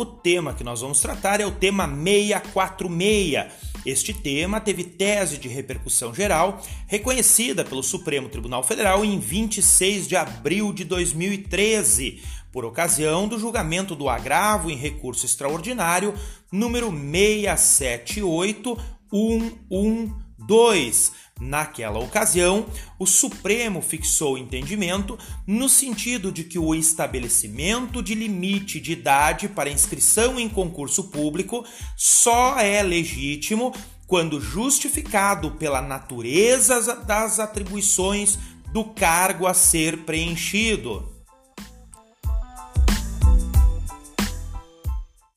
o tema que nós vamos tratar é o tema 646. Este tema teve tese de repercussão geral reconhecida pelo Supremo Tribunal Federal em 26 de abril de 2013, por ocasião do julgamento do agravo em recurso extraordinário número 678112 Naquela ocasião, o Supremo fixou o entendimento no sentido de que o estabelecimento de limite de idade para inscrição em concurso público só é legítimo quando justificado pela natureza das atribuições do cargo a ser preenchido.